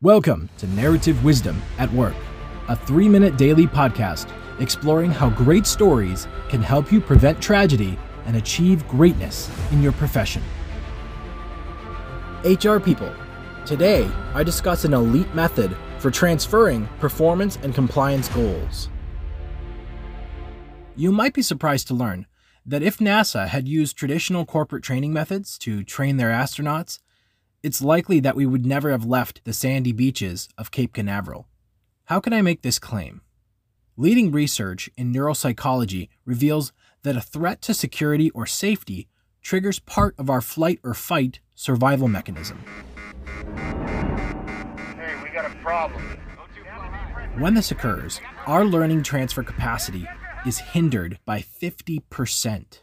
Welcome to Narrative Wisdom at Work, a three minute daily podcast exploring how great stories can help you prevent tragedy and achieve greatness in your profession. HR people, today I discuss an elite method for transferring performance and compliance goals. You might be surprised to learn that if NASA had used traditional corporate training methods to train their astronauts, it's likely that we would never have left the sandy beaches of Cape Canaveral. How can I make this claim? Leading research in neuropsychology reveals that a threat to security or safety triggers part of our flight or fight survival mechanism. Hey, we got a problem. When this occurs, our learning transfer capacity is hindered by 50%.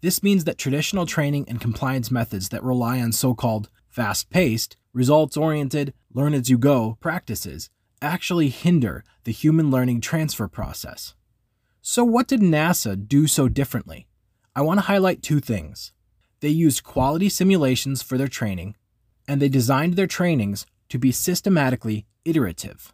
This means that traditional training and compliance methods that rely on so called fast paced, results oriented, learn as you go practices actually hinder the human learning transfer process. So, what did NASA do so differently? I want to highlight two things. They used quality simulations for their training, and they designed their trainings to be systematically iterative.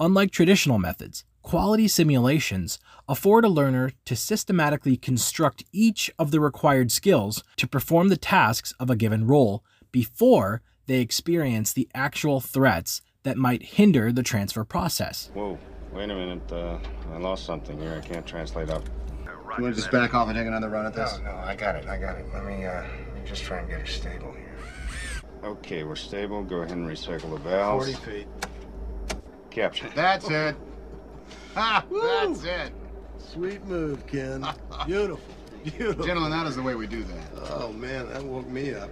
Unlike traditional methods, quality simulations afford a learner to systematically construct each of the required skills to perform the tasks of a given role before they experience the actual threats that might hinder the transfer process. Whoa, wait a minute. Uh, I lost something here. I can't translate up. You want to just back off and take another run at this? No, no, I got it. I got it. Let me, uh, let me just try and get it stable here. Okay, we're stable. Go ahead and recycle the valves. 40 feet. Capture. That's it. Ha! That's it. Sweet move, Ken. Beautiful. Beautiful. Gentlemen, that is the way we do that. Oh, man, that woke me up.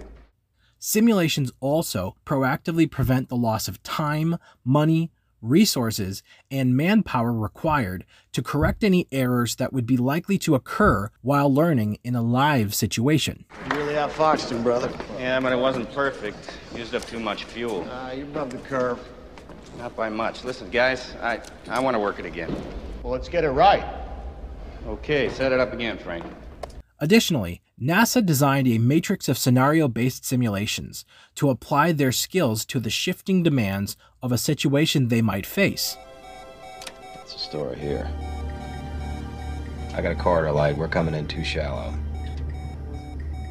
Simulations also proactively prevent the loss of time, money, resources, and manpower required to correct any errors that would be likely to occur while learning in a live situation. You really outfoxed him, brother. Yeah, but it wasn't perfect. Used up too much fuel. Ah, you're above the curve. Not by much. Listen, guys, I, I want to work it again. Well, let's get it right. Okay, set it up again, Frank. Additionally, NASA designed a matrix of scenario based simulations to apply their skills to the shifting demands of a situation they might face. That's the story here. I got a corridor light. We're coming in too shallow.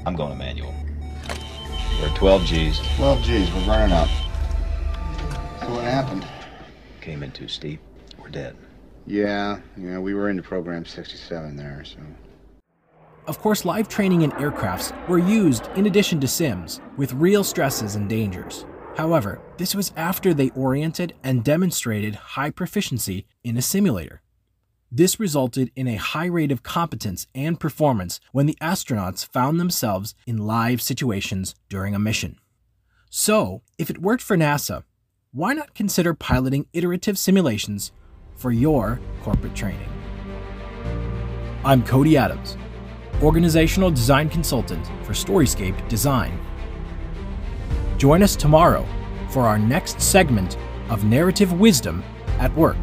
I'm going to manual. We're at 12 G's. 12 G's, we're running up. So what happened? Came in too steep. We're dead. Yeah, yeah, we were into program 67 there, so. Of course, live training in aircrafts were used in addition to sims, with real stresses and dangers. However, this was after they oriented and demonstrated high proficiency in a simulator. This resulted in a high rate of competence and performance when the astronauts found themselves in live situations during a mission. So, if it worked for NASA, why not consider piloting iterative simulations for your corporate training? I'm Cody Adams, organizational design consultant for Storyscape Design. Join us tomorrow for our next segment of Narrative Wisdom at Work.